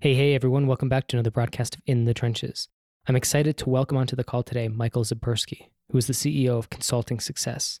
Hey, hey, everyone. Welcome back to another broadcast of In the Trenches. I'm excited to welcome onto the call today Michael Zipursky, who is the CEO of Consulting Success.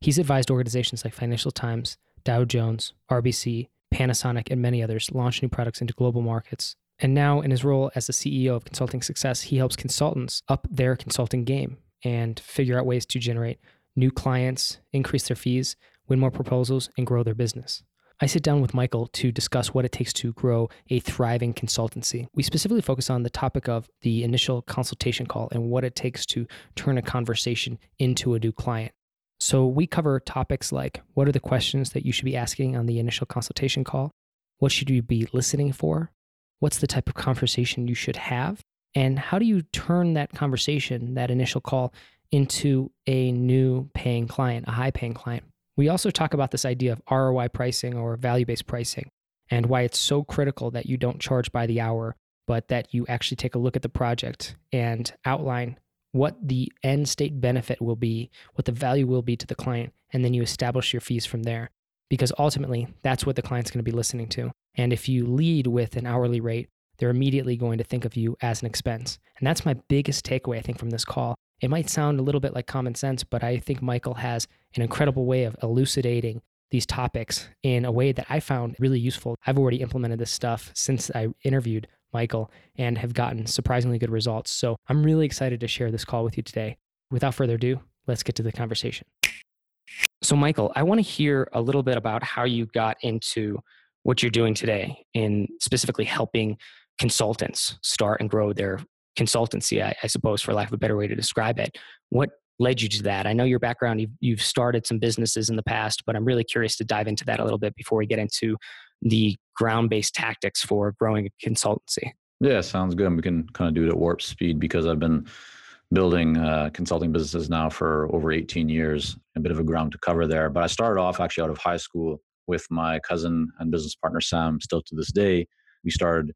He's advised organizations like Financial Times, Dow Jones, RBC, Panasonic, and many others launch new products into global markets. And now, in his role as the CEO of Consulting Success, he helps consultants up their consulting game and figure out ways to generate new clients, increase their fees, win more proposals, and grow their business. I sit down with Michael to discuss what it takes to grow a thriving consultancy. We specifically focus on the topic of the initial consultation call and what it takes to turn a conversation into a new client. So, we cover topics like what are the questions that you should be asking on the initial consultation call? What should you be listening for? What's the type of conversation you should have? And how do you turn that conversation, that initial call, into a new paying client, a high paying client? We also talk about this idea of ROI pricing or value based pricing and why it's so critical that you don't charge by the hour, but that you actually take a look at the project and outline what the end state benefit will be, what the value will be to the client, and then you establish your fees from there. Because ultimately, that's what the client's going to be listening to. And if you lead with an hourly rate, they're immediately going to think of you as an expense. And that's my biggest takeaway, I think, from this call it might sound a little bit like common sense, but I think Michael has an incredible way of elucidating these topics in a way that I found really useful. I've already implemented this stuff since I interviewed Michael and have gotten surprisingly good results. So I'm really excited to share this call with you today. Without further ado, let's get to the conversation. So, Michael, I want to hear a little bit about how you got into what you're doing today in specifically helping consultants start and grow their consultancy, I, I, suppose, for lack of a better way to describe it. What led you to that? I know your background, you've, you've started some businesses in the past, but I'm really curious to dive into that a little bit before we get into the ground based tactics for growing a consultancy. Yeah, sounds good. We can kind of do it at warp speed because I've been building uh, consulting businesses now for over 18 years, a bit of a ground to cover there. But I started off actually out of high school with my cousin and business partner, Sam, still to this day. We started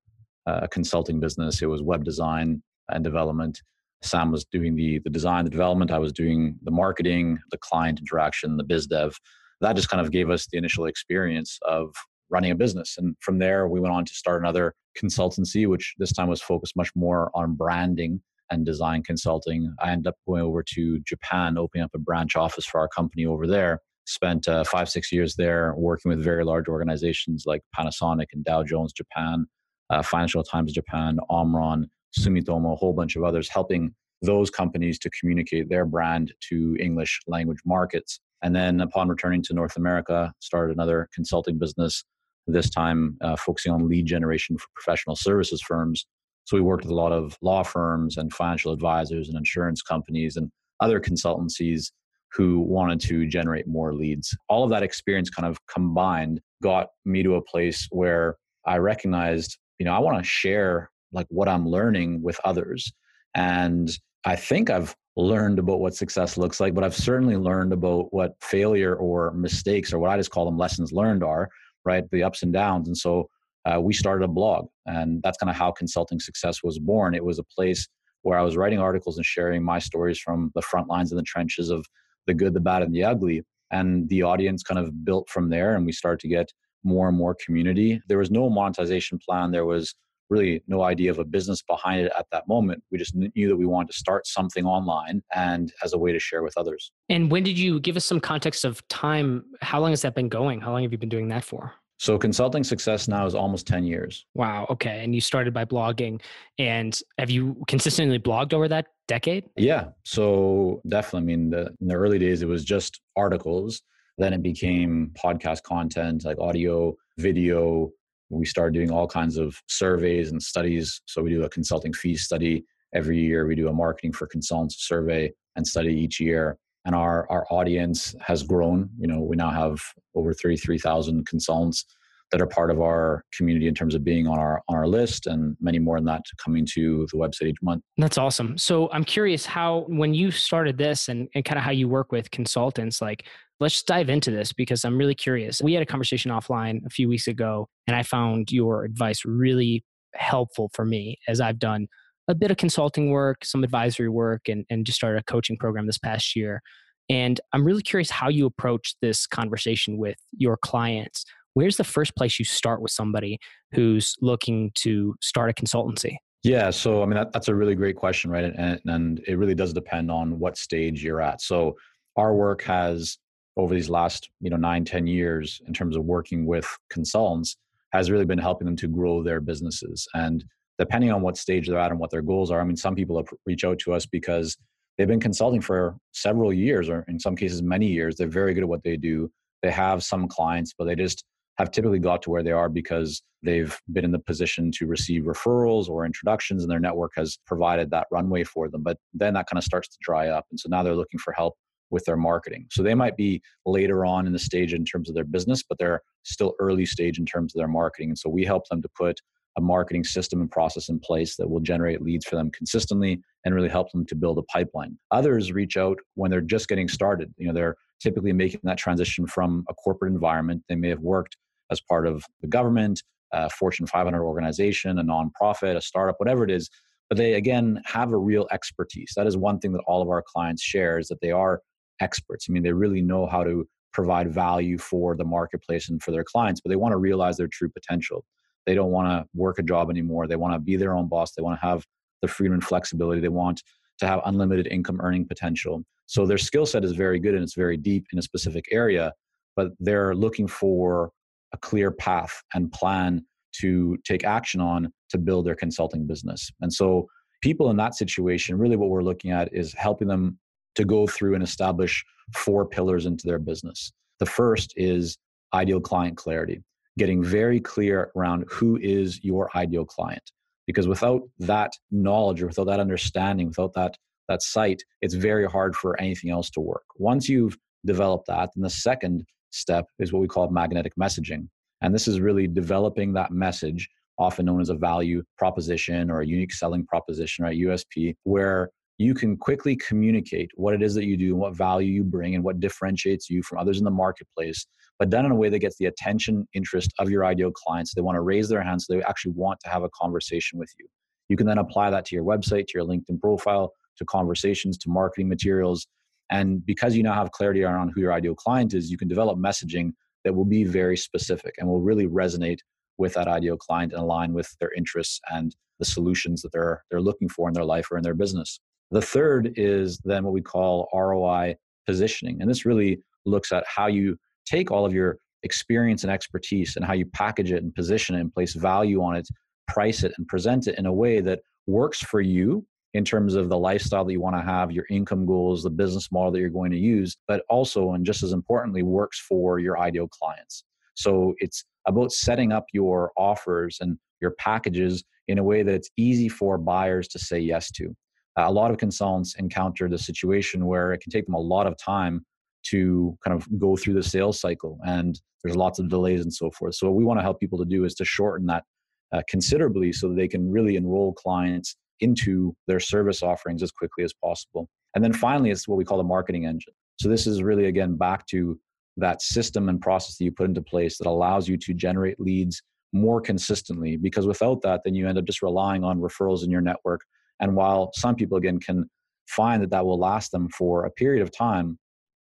a consulting business. It was web design and development. Sam was doing the the design, the development. I was doing the marketing, the client interaction, the biz dev. That just kind of gave us the initial experience of running a business. And from there, we went on to start another consultancy, which this time was focused much more on branding and design consulting. I ended up going over to Japan, opening up a branch office for our company over there. Spent uh, five, six years there working with very large organizations like Panasonic and Dow Jones Japan, uh, Financial Times Japan, Omron, Sumitomo, a whole bunch of others, helping those companies to communicate their brand to English language markets. And then upon returning to North America, started another consulting business, this time uh, focusing on lead generation for professional services firms. So we worked with a lot of law firms and financial advisors and insurance companies and other consultancies who wanted to generate more leads. All of that experience kind of combined got me to a place where I recognized, you know, I want to share like what I'm learning with others. And I think I've learned about what success looks like, but I've certainly learned about what failure or mistakes or what I just call them lessons learned are, right? The ups and downs. And so uh, we started a blog, and that's kind of how Consulting Success was born. It was a place where I was writing articles and sharing my stories from the front lines and the trenches of the good, the bad, and the ugly. And the audience kind of built from there, and we started to get more and more community. There was no monetization plan. There was really no idea of a business behind it at that moment. We just knew that we wanted to start something online and as a way to share with others. And when did you give us some context of time? How long has that been going? How long have you been doing that for? So consulting success now is almost 10 years. Wow. Okay. And you started by blogging. And have you consistently blogged over that decade? Yeah. So definitely. I mean, the, in the early days, it was just articles. Then it became podcast content like audio, video, we started doing all kinds of surveys and studies. So we do a consulting fee study every year. We do a marketing for consultants survey and study each year. And our, our audience has grown. You know, we now have over 33,000 consultants that are part of our community in terms of being on our on our list and many more than that coming to the website each month. That's awesome. So I'm curious how when you started this and, and kind of how you work with consultants, like let's dive into this because I'm really curious. We had a conversation offline a few weeks ago, and I found your advice really helpful for me as I've done a bit of consulting work, some advisory work, and, and just started a coaching program this past year. And I'm really curious how you approach this conversation with your clients where's the first place you start with somebody who's looking to start a consultancy? Yeah, so I mean that, that's a really great question, right? And, and it really does depend on what stage you're at. So our work has over these last you know nine ten years in terms of working with consultants has really been helping them to grow their businesses and depending on what stage they're at and what their goals are i mean some people reach out to us because they've been consulting for several years or in some cases many years they're very good at what they do they have some clients but they just have typically got to where they are because they've been in the position to receive referrals or introductions and their network has provided that runway for them but then that kind of starts to dry up and so now they're looking for help with their marketing. So they might be later on in the stage in terms of their business, but they're still early stage in terms of their marketing. And so we help them to put a marketing system and process in place that will generate leads for them consistently and really help them to build a pipeline. Others reach out when they're just getting started. You know, they're typically making that transition from a corporate environment. They may have worked as part of the government, a Fortune 500 organization, a nonprofit, a startup, whatever it is. But they again have a real expertise. That is one thing that all of our clients share is that they are experts. I mean, they really know how to provide value for the marketplace and for their clients, but they want to realize their true potential. They don't want to work a job anymore. They want to be their own boss. They want to have the freedom and flexibility. They want to have unlimited income earning potential. So their skill set is very good and it's very deep in a specific area, but they're looking for a clear path and plan to take action on to build their consulting business. And so people in that situation, really what we're looking at is helping them to go through and establish four pillars into their business. The first is ideal client clarity, getting very clear around who is your ideal client. Because without that knowledge or without that understanding, without that, that sight, it's very hard for anything else to work. Once you've developed that, then the second step is what we call magnetic messaging. And this is really developing that message, often known as a value proposition or a unique selling proposition, right? USP, where you can quickly communicate what it is that you do and what value you bring and what differentiates you from others in the marketplace, but done in a way that gets the attention, interest of your ideal clients. They want to raise their hands, so they actually want to have a conversation with you. You can then apply that to your website, to your LinkedIn profile, to conversations, to marketing materials. And because you now have clarity around who your ideal client is, you can develop messaging that will be very specific and will really resonate with that ideal client and align with their interests and the solutions that they're they're looking for in their life or in their business. The third is then what we call ROI positioning. And this really looks at how you take all of your experience and expertise and how you package it and position it and place value on it, price it, and present it in a way that works for you in terms of the lifestyle that you want to have, your income goals, the business model that you're going to use, but also, and just as importantly, works for your ideal clients. So it's about setting up your offers and your packages in a way that it's easy for buyers to say yes to a lot of consultants encounter the situation where it can take them a lot of time to kind of go through the sales cycle and there's lots of delays and so forth so what we want to help people to do is to shorten that uh, considerably so that they can really enroll clients into their service offerings as quickly as possible. And then finally it's what we call the marketing engine. So this is really again back to that system and process that you put into place that allows you to generate leads more consistently because without that then you end up just relying on referrals in your network. And while some people, again, can find that that will last them for a period of time,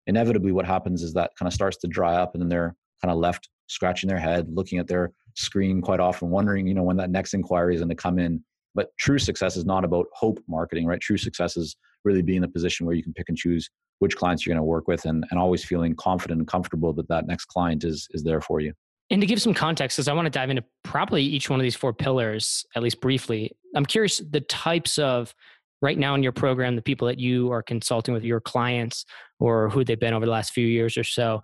inevitably what happens is that kind of starts to dry up and then they're kind of left scratching their head, looking at their screen quite often, wondering, you know, when that next inquiry is going to come in. But true success is not about hope marketing, right? True success is really being in a position where you can pick and choose which clients you're going to work with and, and always feeling confident and comfortable that that next client is, is there for you. And to give some context, because I want to dive into probably each one of these four pillars, at least briefly, I'm curious the types of right now in your program, the people that you are consulting with your clients or who they've been over the last few years or so,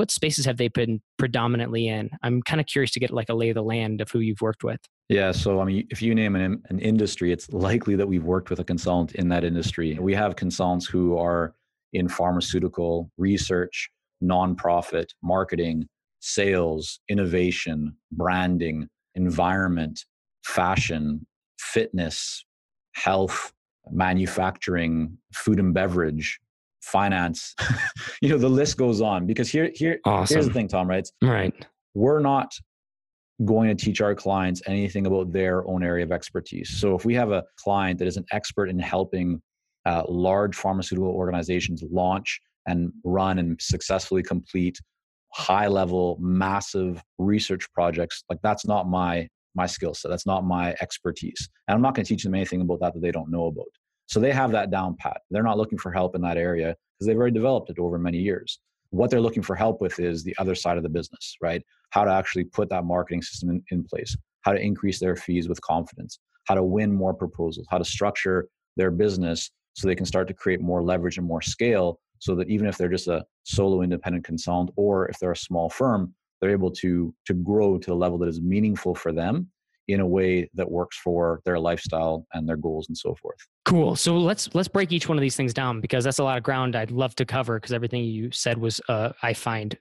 what spaces have they been predominantly in? I'm kind of curious to get like a lay of the land of who you've worked with. Yeah, so I mean, if you name an, an industry, it's likely that we've worked with a consultant in that industry. We have consultants who are in pharmaceutical research, nonprofit, marketing, sales, innovation, branding, environment, fashion, fitness, health, manufacturing, food and beverage, finance. you know, the list goes on because here, here, awesome. here's the thing, Tom, right? Right. We're not going to teach our clients anything about their own area of expertise. So if we have a client that is an expert in helping uh, large pharmaceutical organizations launch and run and successfully complete high level, massive research projects. Like that's not my my skill set. That's not my expertise. And I'm not going to teach them anything about that that they don't know about. So they have that down pat. They're not looking for help in that area because they've already developed it over many years. What they're looking for help with is the other side of the business, right? How to actually put that marketing system in, in place, how to increase their fees with confidence, how to win more proposals, how to structure their business so they can start to create more leverage and more scale so that even if they're just a solo independent consultant or if they're a small firm, they're able to to grow to a level that is meaningful for them in a way that works for their lifestyle and their goals and so forth. Cool. So let's let's break each one of these things down because that's a lot of ground I'd love to cover because everything you said was uh, I find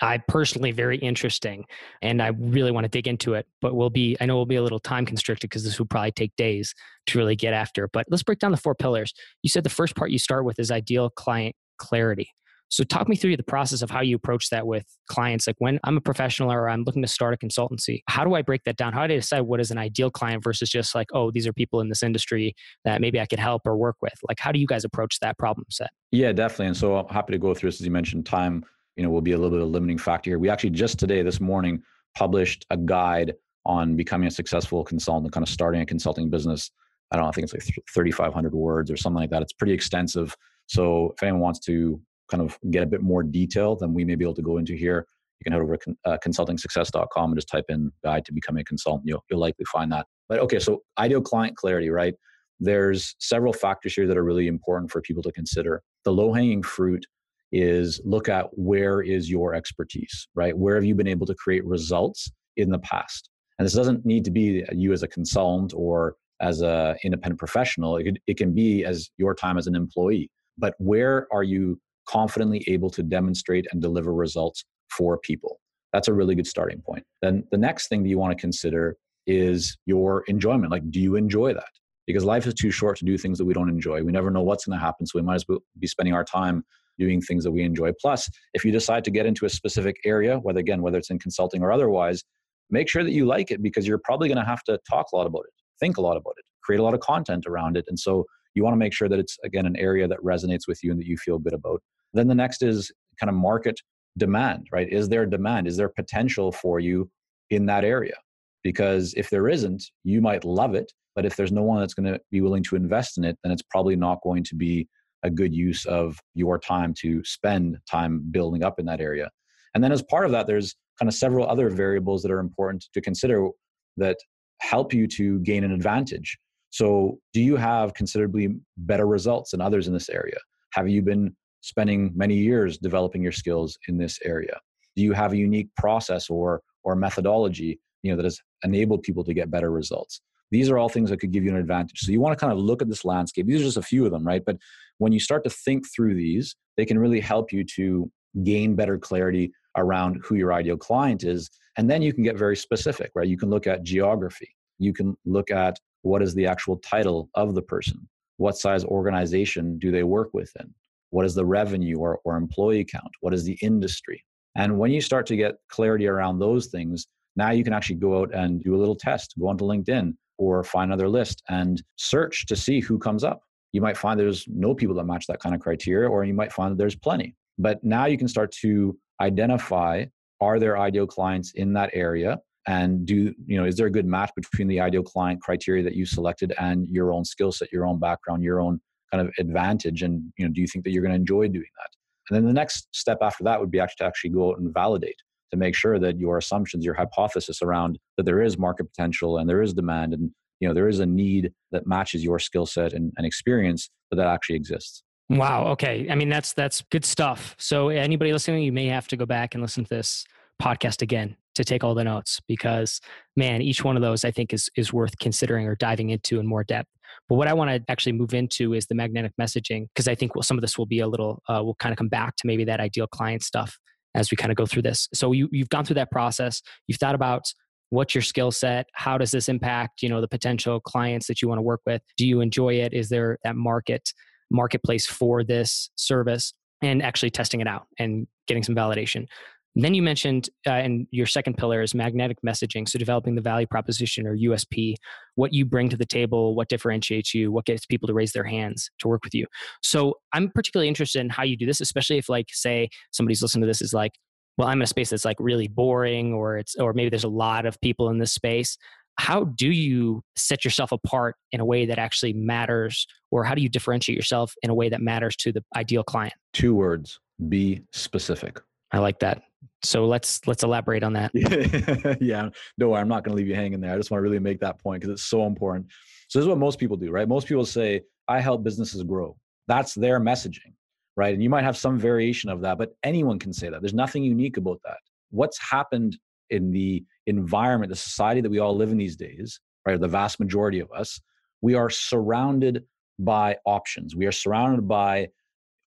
I personally very interesting and I really want to dig into it, but we'll be I know we'll be a little time constricted because this will probably take days to really get after. But let's break down the four pillars. You said the first part you start with is ideal client clarity. So talk me through the process of how you approach that with clients. Like when I'm a professional or I'm looking to start a consultancy, how do I break that down? How do I decide what is an ideal client versus just like, oh, these are people in this industry that maybe I could help or work with? Like, how do you guys approach that problem set? Yeah, definitely. And so I'm happy to go through this. As you mentioned, time, you know, will be a little bit of a limiting factor here. We actually just today, this morning, published a guide on becoming a successful consultant, kind of starting a consulting business. I don't know, I think it's like 3,500 words or something like that. It's pretty extensive. So if anyone wants to kind of get a bit more detail than we may be able to go into here, you can head over to uh, consultingsuccess.com and just type in guide to becoming a consultant. You'll, you'll likely find that. But okay, so ideal client clarity, right? There's several factors here that are really important for people to consider. The low hanging fruit is look at where is your expertise, right? Where have you been able to create results in the past? And this doesn't need to be you as a consultant or as an independent professional. It, could, it can be as your time as an employee. But where are you confidently able to demonstrate and deliver results for people. That's a really good starting point. Then the next thing that you want to consider is your enjoyment. Like, do you enjoy that? Because life is too short to do things that we don't enjoy. We never know what's going to happen. So we might as well be spending our time doing things that we enjoy. Plus, if you decide to get into a specific area, whether again, whether it's in consulting or otherwise, make sure that you like it because you're probably going to have to talk a lot about it, think a lot about it, create a lot of content around it. And so you want to make sure that it's again an area that resonates with you and that you feel good about. Then the next is kind of market demand right? Is there demand? Is there potential for you in that area? Because if there isn't you might love it but if there's no one that's going to be willing to invest in it then it's probably not going to be a good use of your time to spend time building up in that area. And then as part of that there's kind of several other variables that are important to consider that help you to gain an advantage so, do you have considerably better results than others in this area? Have you been spending many years developing your skills in this area? Do you have a unique process or or methodology, you know, that has enabled people to get better results? These are all things that could give you an advantage. So you want to kind of look at this landscape. These are just a few of them, right? But when you start to think through these, they can really help you to gain better clarity around who your ideal client is. And then you can get very specific, right? You can look at geography. You can look at what is the actual title of the person? What size organization do they work within? What is the revenue or, or employee count? What is the industry? And when you start to get clarity around those things, now you can actually go out and do a little test, go onto LinkedIn or find another list and search to see who comes up. You might find there's no people that match that kind of criteria, or you might find that there's plenty. But now you can start to identify are there ideal clients in that area and do you know is there a good match between the ideal client criteria that you selected and your own skill set your own background your own kind of advantage? And you know do you think that you're going to enjoy doing that? And then the next step after that would be actually to actually go out and validate to make sure that your assumptions your hypothesis around that there is market potential and there is demand and you know there is a need that matches your skill set and, and experience that that actually exists. Wow okay. I mean that's that's good stuff. So anybody listening you may have to go back and listen to this podcast again to take all the notes because man each one of those i think is is worth considering or diving into in more depth. But what i want to actually move into is the magnetic messaging because i think some of this will be a little uh, we'll kind of come back to maybe that ideal client stuff as we kind of go through this. So you, you've gone through that process. You've thought about what's your skill set how does this impact you know the potential clients that you want to work with? Do you enjoy it? Is there that market marketplace for this service? And actually testing it out and getting some validation then you mentioned, uh, and your second pillar is magnetic messaging. So developing the value proposition or USP, what you bring to the table, what differentiates you, what gets people to raise their hands to work with you. So I'm particularly interested in how you do this, especially if, like, say, somebody's listening to this is like, well, I'm in a space that's like really boring or it's or maybe there's a lot of people in this space. How do you set yourself apart in a way that actually matters or how do you differentiate yourself in a way that matters to the ideal client? Two words, be specific. I like that. So let's let's elaborate on that. yeah, no, I'm not going to leave you hanging there. I just want to really make that point because it's so important. So this is what most people do, right? Most people say, "I help businesses grow." That's their messaging, right? And you might have some variation of that, but anyone can say that. There's nothing unique about that. What's happened in the environment, the society that we all live in these days, right? The vast majority of us, we are surrounded by options. We are surrounded by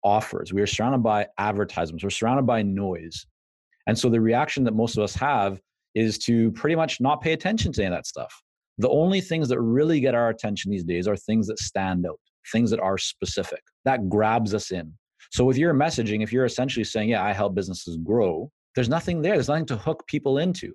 offers. We are surrounded by advertisements. We're surrounded by noise. And so the reaction that most of us have is to pretty much not pay attention to any of that stuff. The only things that really get our attention these days are things that stand out, things that are specific. That grabs us in. So with your messaging, if you're essentially saying, yeah, I help businesses grow, there's nothing there. There's nothing to hook people into.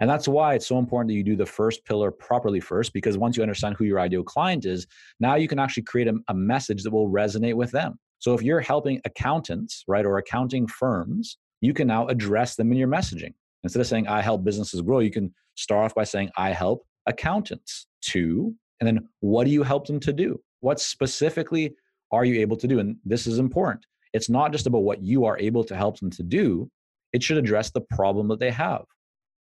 And that's why it's so important that you do the first pillar properly first, because once you understand who your ideal client is, now you can actually create a, a message that will resonate with them. So if you're helping accountants, right, or accounting firms, you can now address them in your messaging. Instead of saying, I help businesses grow, you can start off by saying, I help accountants to, and then what do you help them to do? What specifically are you able to do? And this is important. It's not just about what you are able to help them to do, it should address the problem that they have.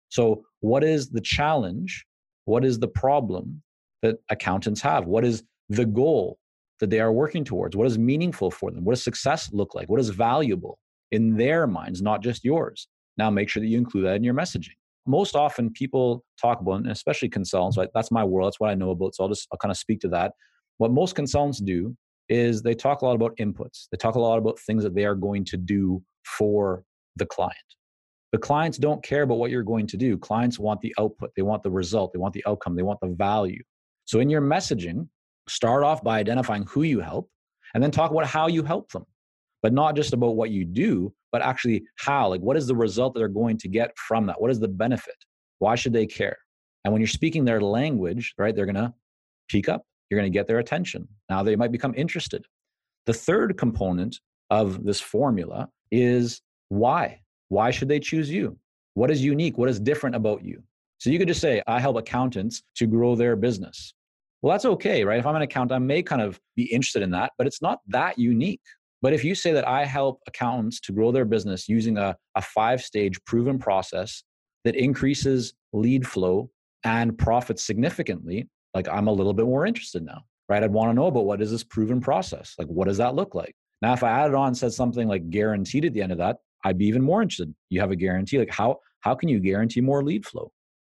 So, what is the challenge? What is the problem that accountants have? What is the goal that they are working towards? What is meaningful for them? What does success look like? What is valuable in their minds, not just yours? Now, make sure that you include that in your messaging. Most often, people talk about, and especially consultants, right? That's my world. That's what I know about. So I'll just I'll kind of speak to that. What most consultants do is they talk a lot about inputs. They talk a lot about things that they are going to do for the client. The clients don't care about what you're going to do. Clients want the output, they want the result, they want the outcome, they want the value. So in your messaging, start off by identifying who you help and then talk about how you help them. But not just about what you do, but actually how. Like, what is the result that they're going to get from that? What is the benefit? Why should they care? And when you're speaking their language, right, they're going to peak up. You're going to get their attention. Now they might become interested. The third component of this formula is why. Why should they choose you? What is unique? What is different about you? So you could just say, I help accountants to grow their business. Well, that's okay, right? If I'm an accountant, I may kind of be interested in that, but it's not that unique. But if you say that I help accountants to grow their business using a, a five stage proven process that increases lead flow and profits significantly, like I'm a little bit more interested now, right? I'd want to know about what is this proven process? Like, what does that look like? Now, if I added on and said something like guaranteed at the end of that, I'd be even more interested. You have a guarantee. Like how how can you guarantee more lead flow?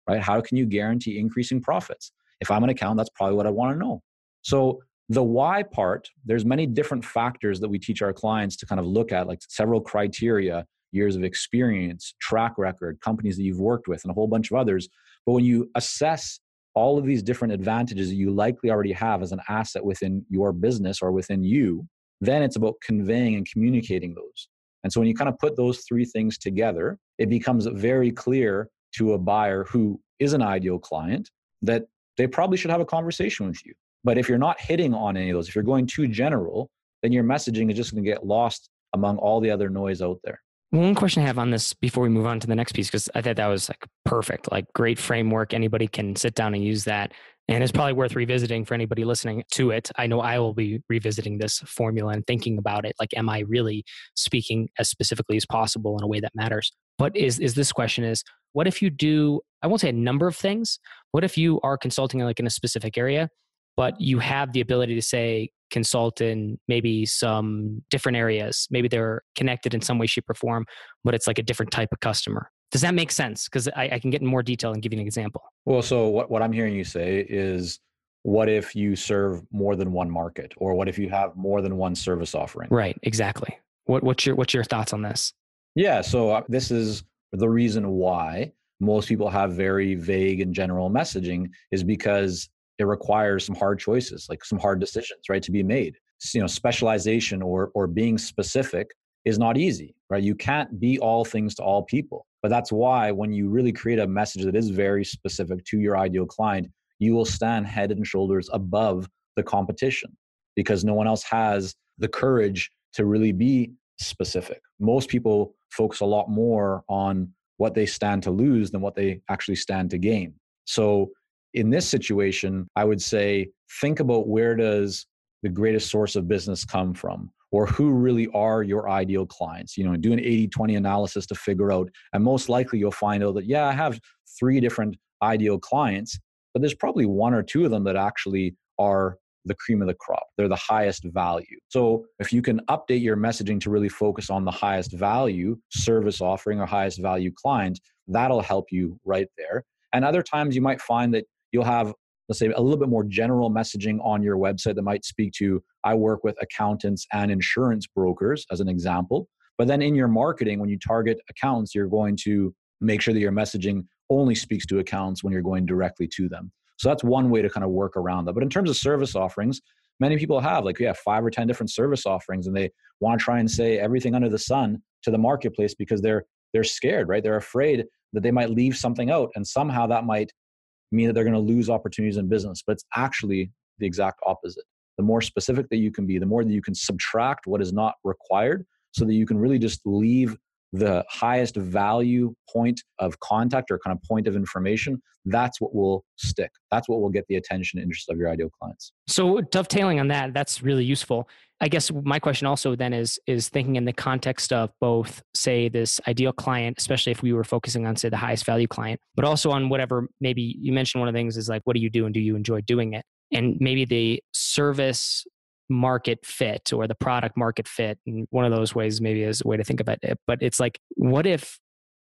Right? How can you guarantee increasing profits? If I'm an accountant, that's probably what I want to know. So the why part, there's many different factors that we teach our clients to kind of look at, like several criteria, years of experience, track record, companies that you've worked with, and a whole bunch of others. But when you assess all of these different advantages that you likely already have as an asset within your business or within you, then it's about conveying and communicating those. And so when you kind of put those three things together, it becomes very clear to a buyer who is an ideal client that they probably should have a conversation with you. But if you're not hitting on any of those, if you're going too general, then your messaging is just going to get lost among all the other noise out there. One question I have on this before we move on to the next piece, because I thought that was like perfect, like great framework. Anybody can sit down and use that. And it's probably worth revisiting for anybody listening to it. I know I will be revisiting this formula and thinking about it. Like, am I really speaking as specifically as possible in a way that matters? But is is this question is what if you do, I won't say a number of things. What if you are consulting like in a specific area, but you have the ability to say, consult in maybe some different areas. Maybe they're connected in some way, shape, or form, but it's like a different type of customer. Does that make sense? Because I, I, can get in more detail and give you an example. Well, so what, what I'm hearing you say is what if you serve more than one market or what if you have more than one service offering? Right, exactly. What, what's your what's your thoughts on this? Yeah, so uh, this is the reason why most people have very vague and general messaging is because it requires some hard choices, like some hard decisions, right, to be made. You know, specialization or or being specific is not easy, right? You can't be all things to all people. But that's why when you really create a message that is very specific to your ideal client, you will stand head and shoulders above the competition because no one else has the courage to really be specific. Most people focus a lot more on what they stand to lose than what they actually stand to gain. So in this situation, I would say think about where does the greatest source of business come from? Or who really are your ideal clients? You know do an 80-20 analysis to figure out and most likely you'll find out that yeah i have three different ideal clients but there's probably one or two of them that actually are the cream of the crop. They're the highest value. So if you can update your messaging to really focus on the highest value service offering or highest value client that'll help you right there. And other times you might find that you'll have let's say a little bit more general messaging on your website that might speak to i work with accountants and insurance brokers as an example. But then in your marketing when you target accounts you're going to make sure that your messaging only speaks to accounts when you're going directly to them. So that's one way to kind of work around that. But in terms of service offerings many people have like yeah five or ten different service offerings and they want to try and say everything under the sun to the marketplace because they're they're scared right? They're afraid that they might leave something out and somehow that might mean that they're going to lose opportunities in business, but it's actually the exact opposite. The more specific that you can be, the more that you can subtract what is not required so that you can really just leave the highest value point of contact or kind of point of information, that's what will stick. That's what will get the attention and interest of your ideal clients. So dovetailing on that, that's really useful. I guess my question also then is is thinking in the context of both, say, this ideal client, especially if we were focusing on, say, the highest value client, but also on whatever maybe you mentioned one of the things is like, what do you do and do you enjoy doing it? And maybe the service market fit or the product market fit. And one of those ways maybe is a way to think about it. But it's like, what if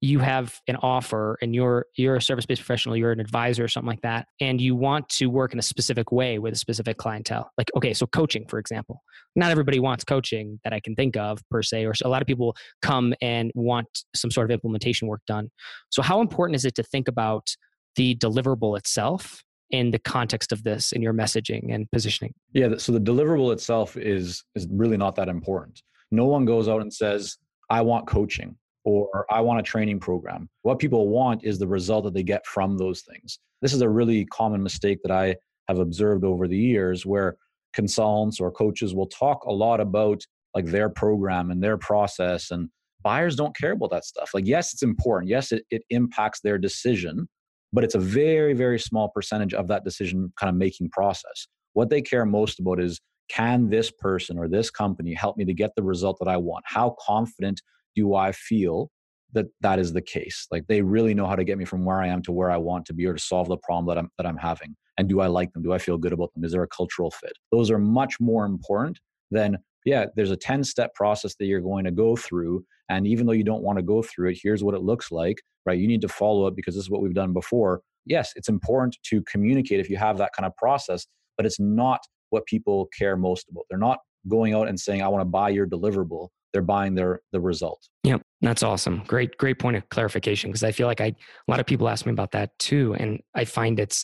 you have an offer and you're you're a service-based professional you're an advisor or something like that and you want to work in a specific way with a specific clientele like okay so coaching for example not everybody wants coaching that i can think of per se or a lot of people come and want some sort of implementation work done so how important is it to think about the deliverable itself in the context of this in your messaging and positioning yeah so the deliverable itself is is really not that important no one goes out and says i want coaching or I want a training program. What people want is the result that they get from those things. This is a really common mistake that I have observed over the years where consultants or coaches will talk a lot about like their program and their process and buyers don't care about that stuff. Like yes, it's important. Yes, it, it impacts their decision, but it's a very very small percentage of that decision kind of making process. What they care most about is can this person or this company help me to get the result that I want? How confident do I feel that that is the case? Like they really know how to get me from where I am to where I want to be or to solve the problem that I'm that I'm having. And do I like them? Do I feel good about them? Is there a cultural fit? Those are much more important than yeah, there's a 10 step process that you're going to go through. And even though you don't want to go through it, here's what it looks like, right? You need to follow it because this is what we've done before. Yes, it's important to communicate if you have that kind of process, but it's not what people care most about. They're not going out and saying, I want to buy your deliverable they're buying their the result. Yep, that's awesome. Great, great point of clarification because I feel like I a lot of people ask me about that too, and I find it's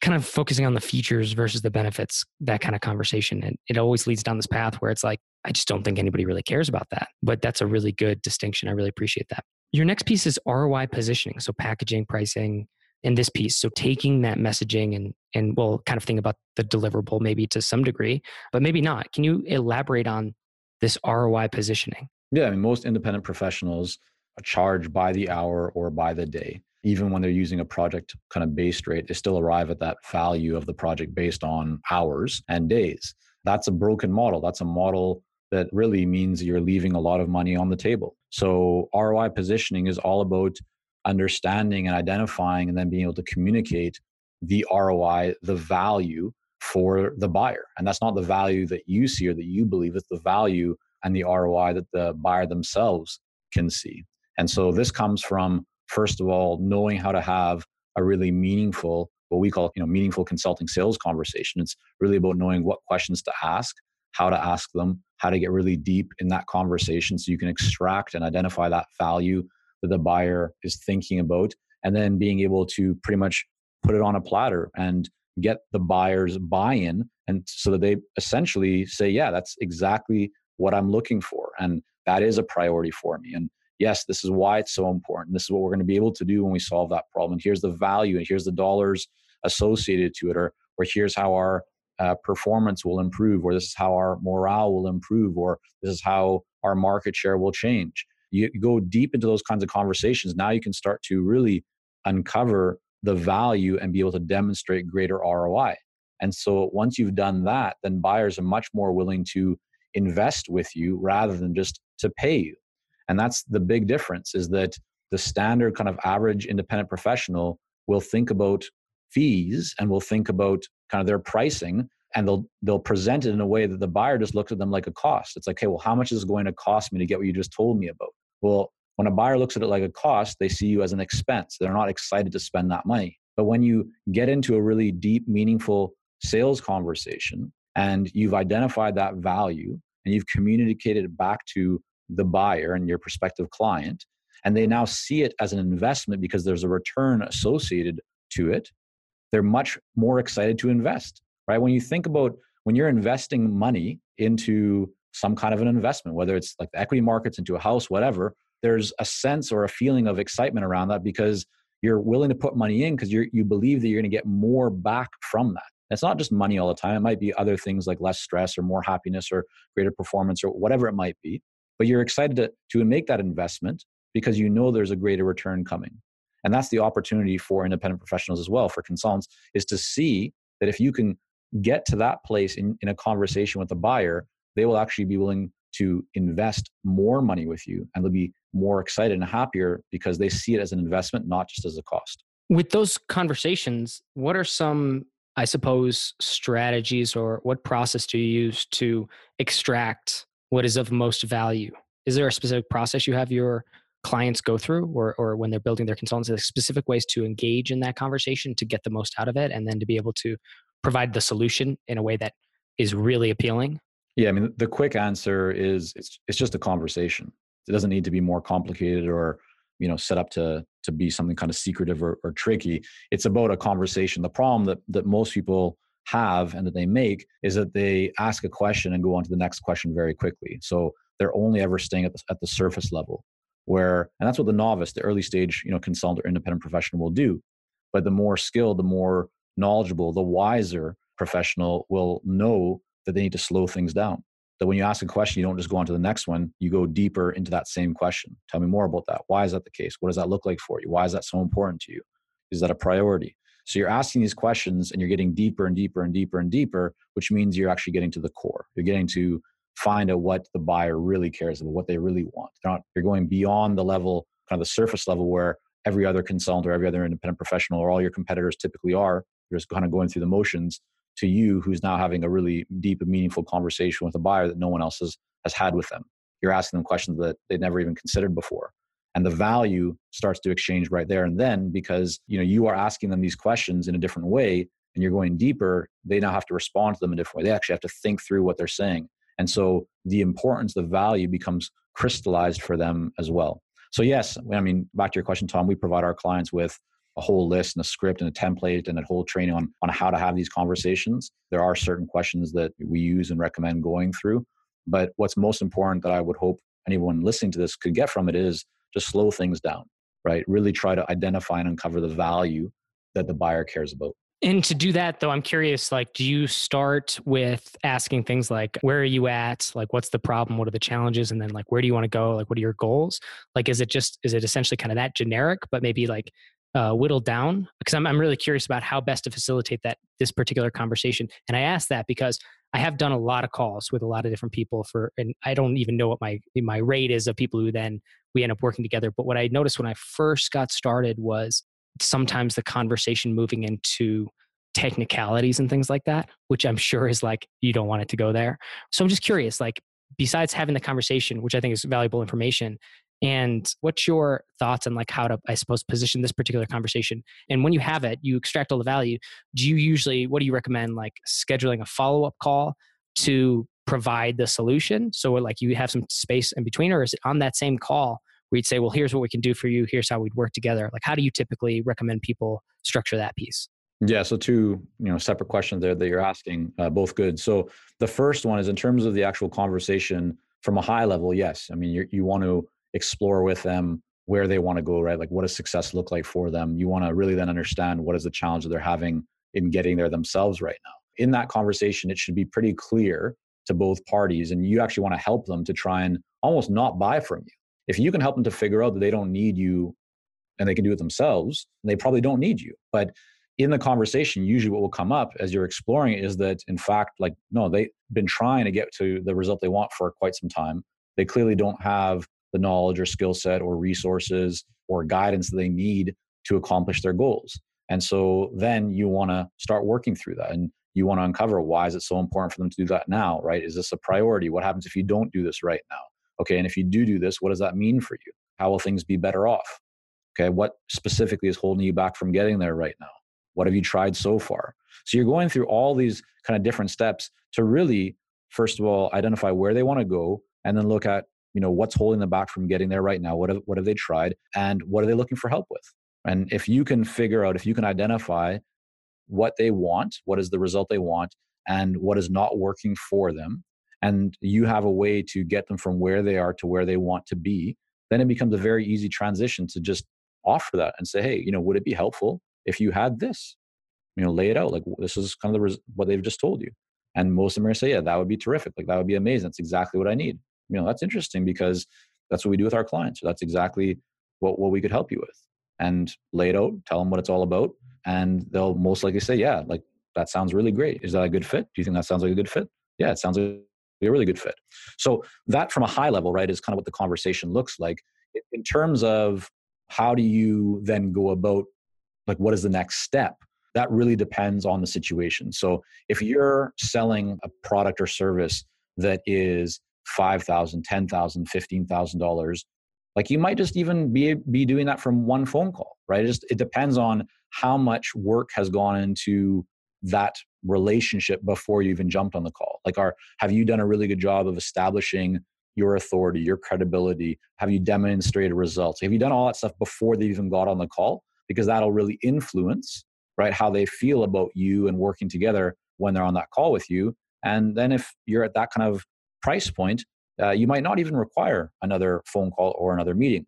kind of focusing on the features versus the benefits. That kind of conversation, and it always leads down this path where it's like I just don't think anybody really cares about that. But that's a really good distinction. I really appreciate that. Your next piece is ROI positioning, so packaging, pricing, in this piece. So taking that messaging and and we'll kind of think about the deliverable maybe to some degree, but maybe not. Can you elaborate on this ROI positioning? Yeah, I mean, most independent professionals charge by the hour or by the day. Even when they're using a project kind of based rate, they still arrive at that value of the project based on hours and days. That's a broken model. That's a model that really means you're leaving a lot of money on the table. So, ROI positioning is all about understanding and identifying and then being able to communicate the ROI, the value for the buyer. And that's not the value that you see or that you believe, it's the value and the ROI that the buyer themselves can see. And so this comes from, first of all, knowing how to have a really meaningful, what we call, you know, meaningful consulting sales conversation. It's really about knowing what questions to ask, how to ask them, how to get really deep in that conversation so you can extract and identify that value that the buyer is thinking about, and then being able to pretty much put it on a platter and get the buyer's buy-in and so that they essentially say yeah that's exactly what i'm looking for and that is a priority for me. And yes this is why it's so important. This is what we're going to be able to do when we solve that problem. And here's the value and here's the dollars associated to it or or here's how our uh, performance will improve or this is how our morale will improve or this is how our market share will change. You go deep into those kinds of conversations now you can start to really uncover the value and be able to demonstrate greater roi and so once you've done that then buyers are much more willing to invest with you rather than just to pay you and that's the big difference is that the standard kind of average independent professional will think about fees and will think about kind of their pricing and they'll they'll present it in a way that the buyer just looks at them like a cost. It's like, hey, well, how much is it going to cost me to get what you just told me about? Well, when a buyer looks at it like a cost, they see you as an expense. They're not excited to spend that money. But when you get into a really deep, meaningful sales conversation and you've identified that value and you've communicated it back to the buyer and your prospective client, and they now see it as an investment because there's a return associated to it, they're much more excited to invest right? When you think about when you're investing money into some kind of an investment, whether it's like the equity markets, into a house, whatever, there's a sense or a feeling of excitement around that because you're willing to put money in because you you believe that you're going to get more back from that. It's not just money all the time. It might be other things like less stress or more happiness or greater performance or whatever it might be. But you're excited to, to make that investment because you know there's a greater return coming. And that's the opportunity for independent professionals as well, for consultants, is to see that if you can get to that place in, in a conversation with the buyer, they will actually be willing to invest more money with you and they'll be more excited and happier because they see it as an investment, not just as a cost. With those conversations, what are some, I suppose, strategies or what process do you use to extract what is of most value? Is there a specific process you have your clients go through or, or when they're building their consultants, specific ways to engage in that conversation to get the most out of it and then to be able to provide the solution in a way that is really appealing? Yeah, I mean, the quick answer is it's it's just a conversation. It doesn't need to be more complicated or you know set up to to be something kind of secretive or, or tricky. It's about a conversation. The problem that that most people have and that they make is that they ask a question and go on to the next question very quickly. So they're only ever staying at the, at the surface level. Where and that's what the novice, the early stage, you know, consultant or independent professional will do. But the more skilled, the more knowledgeable, the wiser professional will know that they need to slow things down. That when you ask a question, you don't just go on to the next one, you go deeper into that same question. Tell me more about that. Why is that the case? What does that look like for you? Why is that so important to you? Is that a priority? So you're asking these questions and you're getting deeper and deeper and deeper and deeper, which means you're actually getting to the core. You're getting to find out what the buyer really cares about, what they really want. Not, you're going beyond the level, kind of the surface level where every other consultant or every other independent professional or all your competitors typically are you're just kind of going through the motions to you who's now having a really deep and meaningful conversation with a buyer that no one else has, has had with them. You're asking them questions that they'd never even considered before. And the value starts to exchange right there and then because you know you are asking them these questions in a different way and you're going deeper, they now have to respond to them in a different way. They actually have to think through what they're saying. And so the importance, the value becomes crystallized for them as well. So yes, I mean, back to your question, Tom, we provide our clients with a whole list and a script and a template and a whole training on, on how to have these conversations. There are certain questions that we use and recommend going through. But what's most important that I would hope anyone listening to this could get from it is just slow things down, right? Really try to identify and uncover the value that the buyer cares about. And to do that though, I'm curious, like, do you start with asking things like, where are you at? Like, what's the problem? What are the challenges? And then like, where do you want to go? Like, what are your goals? Like, is it just, is it essentially kind of that generic, but maybe like uh, whittled down because I'm, I'm really curious about how best to facilitate that this particular conversation. And i ask that because i have done a lot of calls with a lot of different people for and i don't even know what my my rate is of people who then we end up working together. But what i noticed when i first got started was sometimes the conversation moving into technicalities and things like that which i'm sure is like you don't want it to go there. So i'm just curious like besides having the conversation which i think is valuable information and what's your thoughts on like how to i suppose position this particular conversation? And when you have it you extract all the value do you usually what do you recommend like scheduling a follow-up call to provide the solution? So like you have some space in between or is it on that same call where you'd say well here's what we can do for you. Here's how we'd work together. Like how do you typically recommend people structure that piece? Yeah, so two you know separate questions there that you're asking, uh, both good. So the first one is in terms of the actual conversation from a high level. Yes, I mean you you want to explore with them where they want to go, right? Like what does success look like for them? You want to really then understand what is the challenge that they're having in getting there themselves right now. In that conversation, it should be pretty clear to both parties, and you actually want to help them to try and almost not buy from you. If you can help them to figure out that they don't need you and they can do it themselves, they probably don't need you. But in the conversation, usually what will come up as you're exploring is that, in fact, like, no, they've been trying to get to the result they want for quite some time. They clearly don't have the knowledge or skill set or resources or guidance they need to accomplish their goals. And so then you want to start working through that and you want to uncover why is it so important for them to do that now, right? Is this a priority? What happens if you don't do this right now? Okay, and if you do do this, what does that mean for you? How will things be better off? Okay, what specifically is holding you back from getting there right now? What have you tried so far? So you're going through all these kind of different steps to really, first of all, identify where they want to go and then look at, you know, what's holding them back from getting there right now? What have, what have they tried? And what are they looking for help with? And if you can figure out, if you can identify what they want, what is the result they want, and what is not working for them, and you have a way to get them from where they are to where they want to be, then it becomes a very easy transition to just offer that and say, hey, you know, would it be helpful if you had this? You know, lay it out like this is kind of the res- what they've just told you. And most of them are going to say, yeah, that would be terrific. Like that would be amazing. That's exactly what I need. You know, that's interesting because that's what we do with our clients. That's exactly what, what we could help you with. And lay it out, tell them what it's all about. And they'll most likely say, yeah, like that sounds really great. Is that a good fit? Do you think that sounds like a good fit? Yeah, it sounds like a really good fit. So that from a high level, right, is kind of what the conversation looks like. In terms of how do you then go about like what is the next step that really depends on the situation so if you're selling a product or service that is $5000 $10000 $15000 like you might just even be be doing that from one phone call right it just it depends on how much work has gone into that relationship before you even jumped on the call like are have you done a really good job of establishing your authority, your credibility? Have you demonstrated results? Have you done all that stuff before they even got on the call? Because that'll really influence, right, how they feel about you and working together when they're on that call with you. And then if you're at that kind of price point, uh, you might not even require another phone call or another meeting.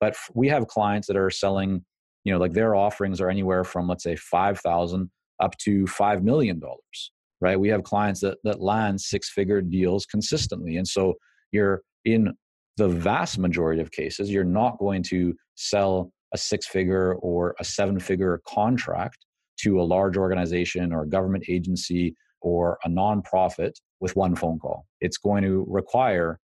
But we have clients that are selling, you know, like their offerings are anywhere from let's say five thousand up to five million dollars. Right? We have clients that that land six figure deals consistently, and so you're in the vast majority of cases, you're not going to sell a six figure or a seven figure contract to a large organization or a government agency or a nonprofit with one phone call. It's going to require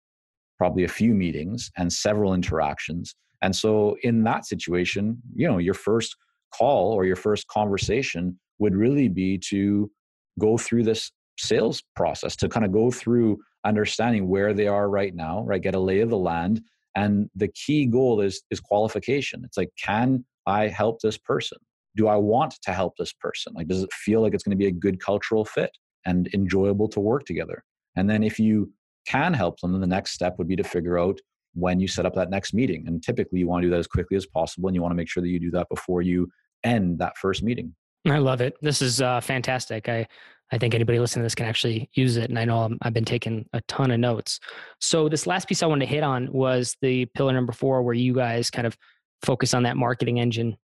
probably a few meetings and several interactions. And so in that situation, you know, your first call or your first conversation would really be to go through this sales process to kind of go through understanding where they are right now, right? Get a lay of the land. And the key goal is is qualification. It's like, can I help this person? Do I want to help this person? Like, does it feel like it's going to be a good cultural fit and enjoyable to work together? And then if you can help them, then the next step would be to figure out when you set up that next meeting. And typically you want to do that as quickly as possible. And you want to make sure that you do that before you end that first meeting. I love it. This is uh, fantastic. I I think anybody listening to this can actually use it. And I know i have been taking a ton of notes. So, this last piece I wanted to hit on was the pillar number four, where you guys kind of focus on that marketing engine.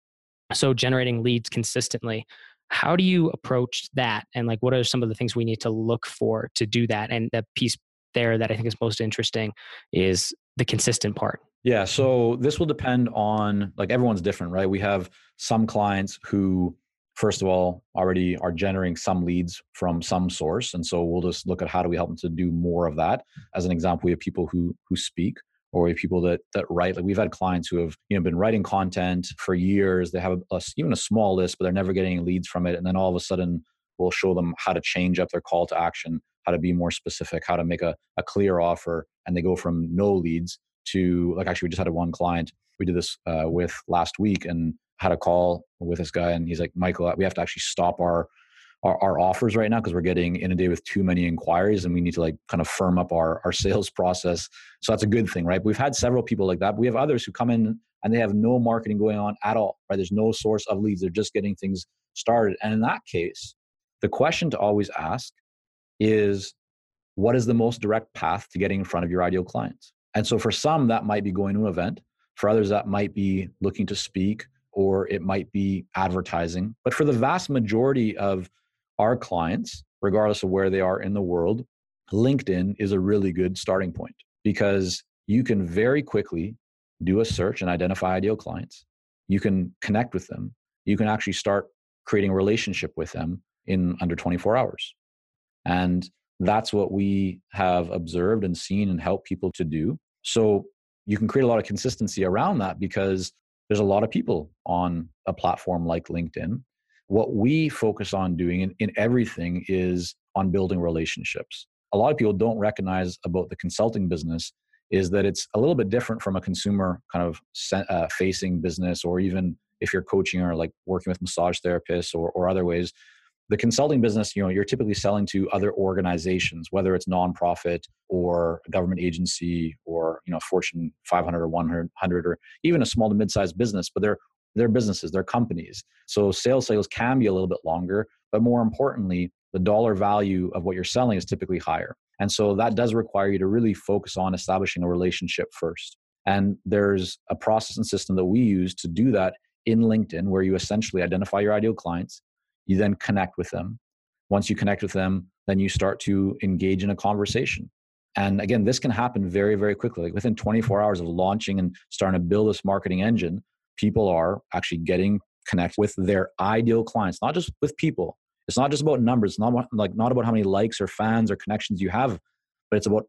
So, generating leads consistently. How do you approach that? And, like, what are some of the things we need to look for to do that? And the piece there that I think is most interesting is the consistent part. Yeah. So, this will depend on, like, everyone's different, right? We have some clients who first of all already are generating some leads from some source and so we'll just look at how do we help them to do more of that as an example we have people who who speak or people that that write like we've had clients who have you know been writing content for years. They have a, a, even a small list but they're never getting any leads from it. And then all of a sudden we'll show them how to change up their call to action how to be more specific how to make a, a clear offer and they go from no leads to like actually we just had a one client. We did this uh, with last week and had a call with this guy and he's like, Michael, we have to actually stop our our, our offers right now because we're getting inundated with too many inquiries and we need to like kind of firm up our, our sales process. So that's a good thing, right? We've had several people like that. We have others who come in and they have no marketing going on at all, right? There's no source of leads. They're just getting things started. And in that case, the question to always ask is what is the most direct path to getting in front of your ideal clients? And so for some, that might be going to an event. For others, that might be looking to speak or it might be advertising. But for the vast majority of our clients, regardless of where they are in the world, LinkedIn is a really good starting point because you can very quickly do a search and identify ideal clients. You can connect with them. You can actually start creating a relationship with them in under 24 hours. And that's what we have observed and seen and helped people to do. So you can create a lot of consistency around that because there's a lot of people on a platform like LinkedIn. What we focus on doing in, in everything is on building relationships. A lot of people don't recognize about the consulting business is that it's a little bit different from a consumer kind of uh, facing business or even if you're coaching or like working with massage therapists or, or other ways the consulting business you know you're typically selling to other organizations whether it's nonprofit or a government agency or you know fortune 500 or 100 or even a small to mid-sized business but they're they're businesses they're companies so sales cycles can be a little bit longer but more importantly the dollar value of what you're selling is typically higher and so that does require you to really focus on establishing a relationship first and there's a process and system that we use to do that in linkedin where you essentially identify your ideal clients you then connect with them. Once you connect with them, then you start to engage in a conversation. And again, this can happen very, very quickly. Like within 24 hours of launching and starting to build this marketing engine, people are actually getting connect with their ideal clients, not just with people. It's not just about numbers. Not like not about how many likes or fans or connections you have, but it's about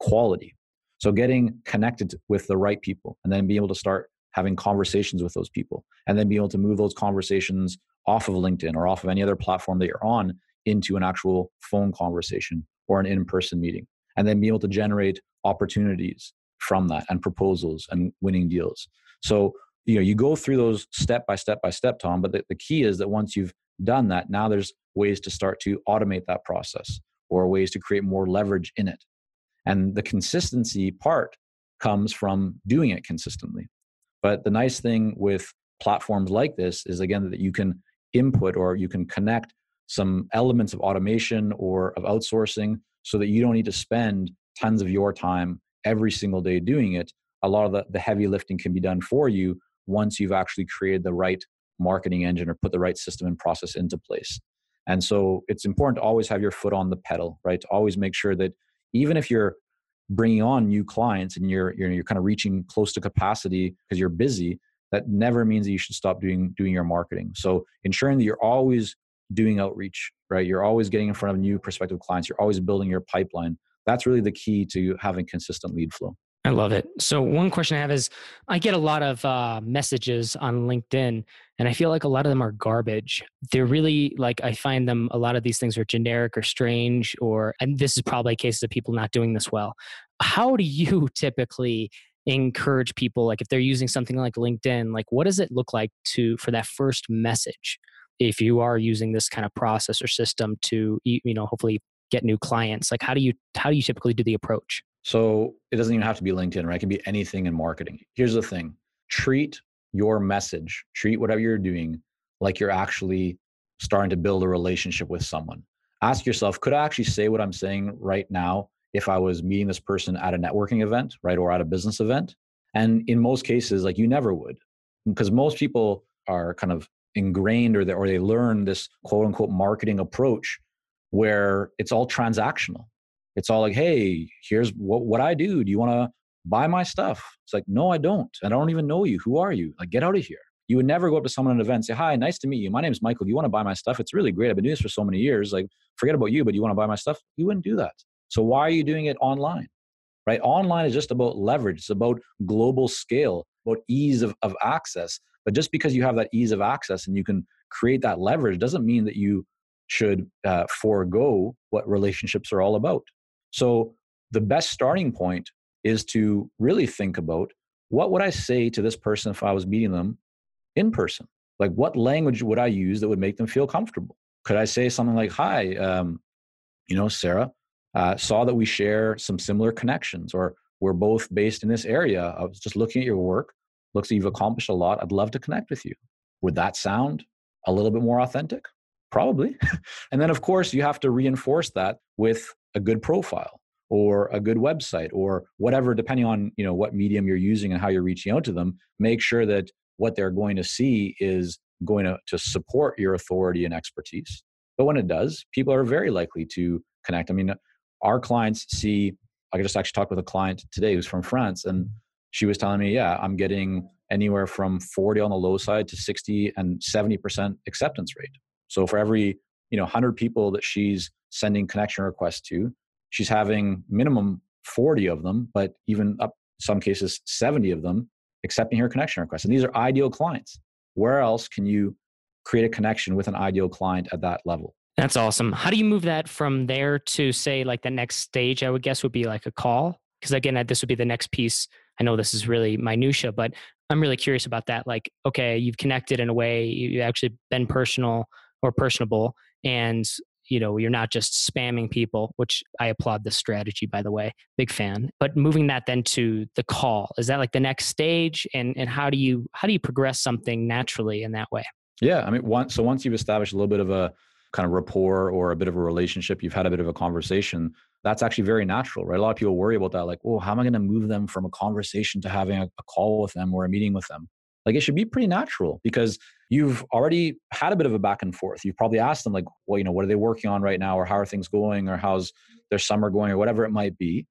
quality. So getting connected with the right people and then being able to start having conversations with those people and then being able to move those conversations off of LinkedIn or off of any other platform that you're on into an actual phone conversation or an in person meeting. And then be able to generate opportunities from that and proposals and winning deals. So, you know, you go through those step by step by step, Tom, but the, the key is that once you've done that, now there's ways to start to automate that process or ways to create more leverage in it. And the consistency part comes from doing it consistently. But the nice thing with platforms like this is again that you can input or you can connect some elements of automation or of outsourcing so that you don't need to spend tons of your time every single day doing it. A lot of the, the heavy lifting can be done for you once you've actually created the right marketing engine or put the right system and process into place. And so it's important to always have your foot on the pedal, right? To always make sure that even if you're bringing on new clients and you're, you're, you're kind of reaching close to capacity because you're busy, that never means that you should stop doing doing your marketing. So ensuring that you're always doing outreach right? You're always getting in front of new prospective clients. You're always building your pipeline. That's really the key to having consistent lead flow I love it. So one question I have is, I get a lot of uh, messages on LinkedIn, and I feel like a lot of them are garbage. They're really like I find them. A lot of these things are generic or strange, or and this is probably cases of people not doing this well. How do you typically encourage people like if they're using something like linkedin like what does it look like to for that first message if you are using this kind of process or system to you know hopefully get new clients like how do you how do you typically do the approach so it doesn't even have to be linkedin right it can be anything in marketing here's the thing treat your message treat whatever you're doing like you're actually starting to build a relationship with someone ask yourself could i actually say what i'm saying right now if I was meeting this person at a networking event, right, or at a business event. And in most cases, like you never would, because most people are kind of ingrained or they, or they learn this quote unquote marketing approach where it's all transactional. It's all like, hey, here's what, what I do. Do you want to buy my stuff? It's like, no, I don't. I don't even know you. Who are you? Like, get out of here. You would never go up to someone at an event and say, hi, nice to meet you. My name is Michael. Do you want to buy my stuff? It's really great. I've been doing this for so many years. Like, forget about you, but you want to buy my stuff? You wouldn't do that. So why are you doing it online? Right? Online is just about leverage. It's about global scale, about ease of, of access. But just because you have that ease of access and you can create that leverage doesn't mean that you should uh, forego what relationships are all about. So the best starting point is to really think about what would I say to this person if I was meeting them in person? Like, what language would I use that would make them feel comfortable? Could I say something like, "Hi, um, you know, Sarah, uh, saw that we share some similar connections or we're both based in this area. I was just looking at your work, looks like you've accomplished a lot. I'd love to connect with you. Would that sound a little bit more authentic? Probably. and then, of course, you have to reinforce that with a good profile or a good website or whatever depending on you know what medium you're using and how you're reaching out to them make sure that what they're going to see is going to, to support your authority and expertise but when it does people are very likely to connect i mean our clients see i just actually talked with a client today who's from france and she was telling me, yeah, I'm getting anywhere from 40 on the low side to 60 and 70% acceptance rate. So for every, you know, 100 people that she's sending connection requests to, she's having minimum 40 of them, but even up some cases 70 of them accepting her connection requests. And these are ideal clients. Where else can you create a connection with an ideal client at that level? That's awesome. How do you move that from there to say like the next stage? I would guess would be like a call because again, this would be the next piece. I know this is really minutia, but I'm really curious about that. Like, okay, you've connected in a way, you've actually been personal or personable, and you know you're not just spamming people which i applaud this strategy by the way big fan but moving that then to the call. Is that like the next stage? And and how do you how do you progress something naturally in that way? Yeah i mean once so once you've established a little bit of a kind of rapport or a bit of a relationship you've had a bit of a conversation that's actually very natural right? A lot of people worry about that like well how am i going to move them from a conversation to having a, a call with them or a meeting with them? Like it should be pretty natural because you've already had a bit of a back and forth. You've probably asked them, like, well, you know, what are they working on right now, or how are things going, or how's their summer going, or whatever it might be.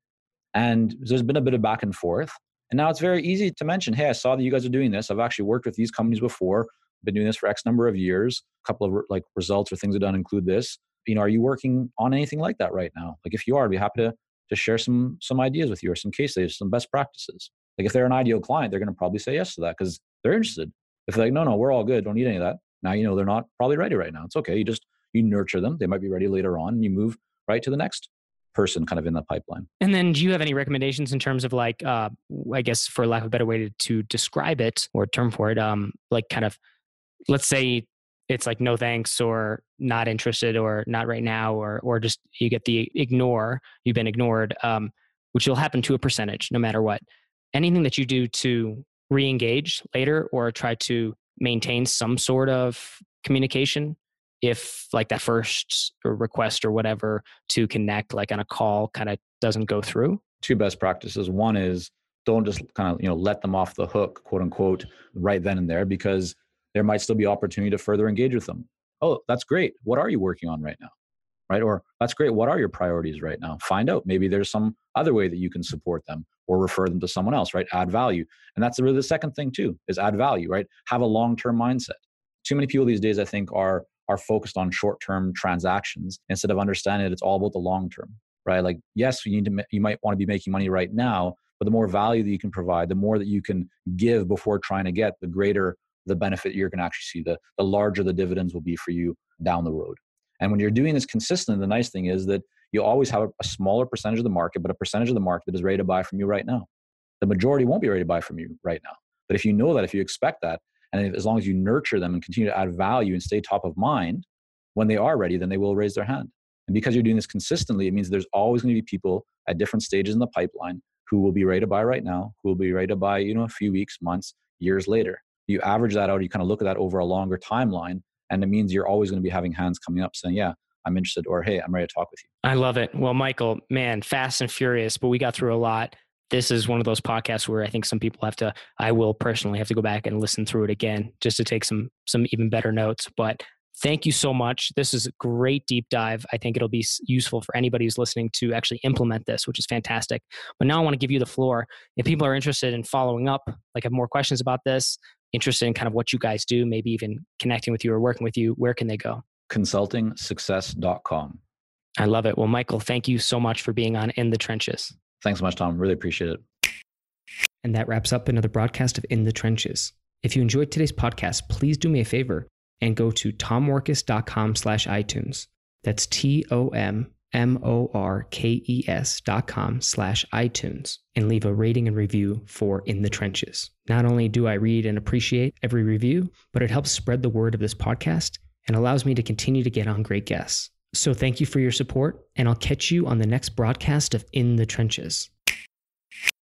And there's been a bit of back and forth. And now it's very easy to mention, hey, I saw that you guys are doing this. I've actually worked with these companies before, been doing this for X number of years. A couple of like results or things I've done include this. You know, are you working on anything like that right now? Like if you are, I'd be happy to to share some some ideas with you or some case studies, some best practices. Like if they're an ideal client, they're going to probably say yes to that because they're interested. If they're like, no, no, we're all good, don't need any of that. Now you know they're not probably ready right now. It's okay. You just you nurture them. They might be ready later on, and you move right to the next person kind of in the pipeline. And then do you have any recommendations in terms of like uh I guess for lack of a better way to, to describe it or term for it, um, like kind of let's say it's like no thanks or not interested or not right now or or just you get the ignore, you've been ignored, um, which will happen to a percentage no matter what. Anything that you do to re-engage later or try to maintain some sort of communication if like that first request or whatever to connect like on a call kind of doesn't go through? Two best practices. One is don't just kind of you know let them off the hook quote unquote right then and there because there might still be opportunity to further engage with them. Oh that's great. What are you working on right now right or that's great what are your priorities right now find out maybe there's some other way that you can support them or refer them to someone else, right? Add value. And that's really the second thing too, is add value, right? Have a long-term mindset. Too many people these days, I think, are are focused on short-term transactions instead of understanding that it's all about the long term, right? Like, yes, you need to you might want to be making money right now, but the more value that you can provide, the more that you can give before trying to get, the greater the benefit you're going to actually see. The the larger the dividends will be for you down the road. And when you're doing this consistently, the nice thing is that you'll always have a smaller percentage of the market, but a percentage of the market that is ready to buy from you right now. The majority won't be ready to buy from you right now. But if you know that, if you expect that, and as long as you nurture them and continue to add value and stay top of mind, when they are ready, then they will raise their hand. And because you're doing this consistently, it means there's always going to be people at different stages in the pipeline who will be ready to buy right now, who will be ready to buy, you know, a few weeks, months, years later. You average that out, you kind of look at that over a longer timeline, and it means you're always going to be having hands coming up saying, Yeah, I'm interested, or hey, I'm ready to talk with you. I love it. Well, Michael, man, fast and furious, but we got through a lot. This is one of those podcasts where I think some people have to. I will personally have to go back and listen through it again just to take some some even better notes. But thank you so much. This is a great deep dive. I think it'll be useful for anybody who's listening to actually implement this, which is fantastic. But now I want to give you the floor. If people are interested in following up, like have more questions about this, interested in kind of what you guys do, maybe even connecting with you or working with you, where can they go? consultingsuccess.com. I love it. Well, Michael, thank you so much for being on In the Trenches. Thanks so much, Tom. Really appreciate it. And that wraps up another broadcast of In the Trenches. If you enjoyed today's podcast, please do me a favor and go to tommorkes.com slash iTunes. That's T-O-M M-O-R-K-E-S dot com slash iTunes and leave a rating and review for In the Trenches. Not only do I read and appreciate every review, but it helps spread the word of this podcast and allows me to continue to get on great guests. So thank you for your support, and I'll catch you on the next broadcast of In the Trenches.